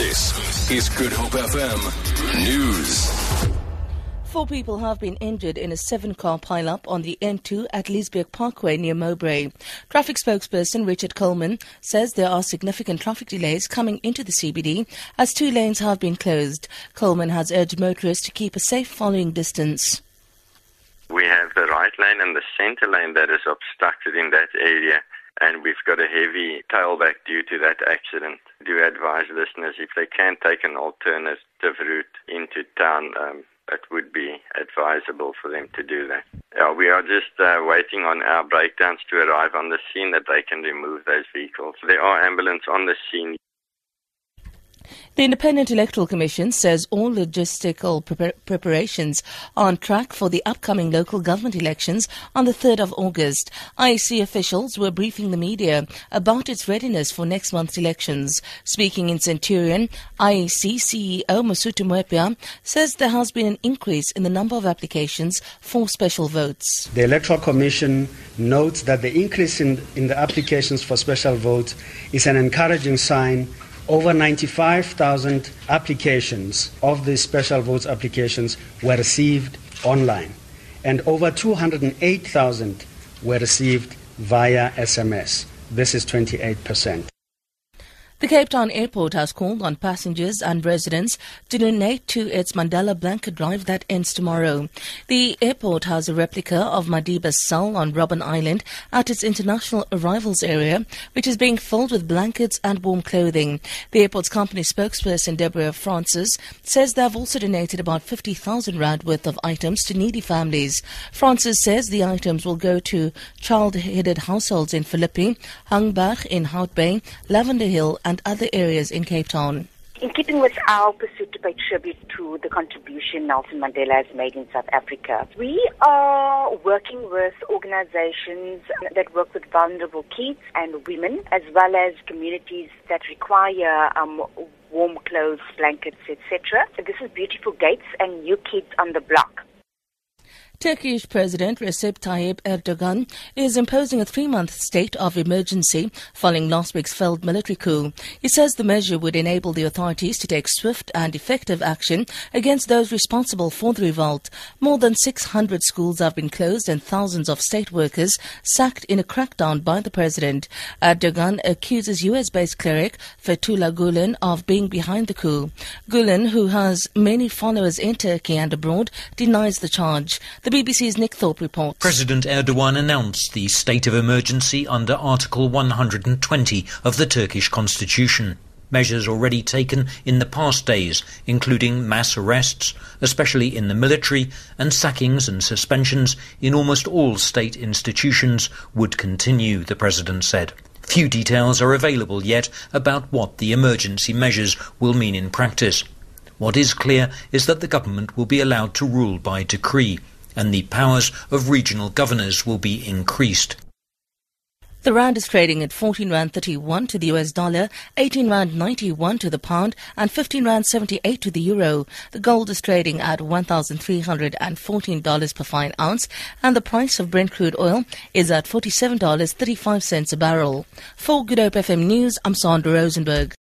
This is Good Hope FM News. Four people have been injured in a seven car pileup on the N2 at Liesbeek Parkway near Mowbray. Traffic spokesperson Richard Coleman says there are significant traffic delays coming into the CBD as two lanes have been closed. Coleman has urged motorists to keep a safe following distance. We have the right lane and the center lane that is obstructed in that area and we've got a heavy tailback due to that accident. Do advise listeners if they can take an alternative route into town, um, it would be advisable for them to do that. Yeah, we are just uh, waiting on our breakdowns to arrive on the scene that they can remove those vehicles. There are ambulances on the scene. The Independent Electoral Commission says all logistical pre- preparations are on track for the upcoming local government elections on the 3rd of August. IEC officials were briefing the media about its readiness for next month's elections. Speaking in Centurion, IEC CEO Mosotho Moepya says there has been an increase in the number of applications for special votes. The Electoral Commission notes that the increase in, in the applications for special votes is an encouraging sign over 95,000 applications of these special votes applications were received online, and over 208,000 were received via SMS. This is 28 percent. The Cape Town Airport has called on passengers and residents to donate to its Mandela Blanket Drive that ends tomorrow. The airport has a replica of Madiba's cell on Robben Island at its international arrivals area, which is being filled with blankets and warm clothing. The airport's company spokesperson Deborah Francis says they have also donated about 50,000 rand worth of items to needy families. Francis says the items will go to child-headed households in Philippi, Hangberg in Hout Bay, Lavender Hill, and other areas in Cape Town. In keeping with our pursuit to pay tribute to the contribution Nelson Mandela has made in South Africa, we are working with organizations that work with vulnerable kids and women, as well as communities that require um, warm clothes, blankets, etc. So this is Beautiful Gates and New Kids on the Block. Turkish President Recep Tayyip Erdogan is imposing a three-month state of emergency following last week's failed military coup. He says the measure would enable the authorities to take swift and effective action against those responsible for the revolt. More than 600 schools have been closed and thousands of state workers sacked in a crackdown by the president. Erdogan accuses US-based cleric Fethullah Gulen of being behind the coup. Gulen, who has many followers in Turkey and abroad, denies the charge. The the BBC's Nick Thorpe reports. President Erdogan announced the state of emergency under Article 120 of the Turkish constitution. Measures already taken in the past days, including mass arrests, especially in the military, and sackings and suspensions in almost all state institutions, would continue, the president said. Few details are available yet about what the emergency measures will mean in practice. What is clear is that the government will be allowed to rule by decree and the powers of regional governors will be increased. The rand is trading at 14 rand 31 to the US dollar, 18 rand 91 to the pound, and 15 rand 78 to the euro. The gold is trading at $1,314 per fine ounce, and the price of Brent crude oil is at $47.35 a barrel. For Good Hope FM News, I'm Sandra Rosenberg.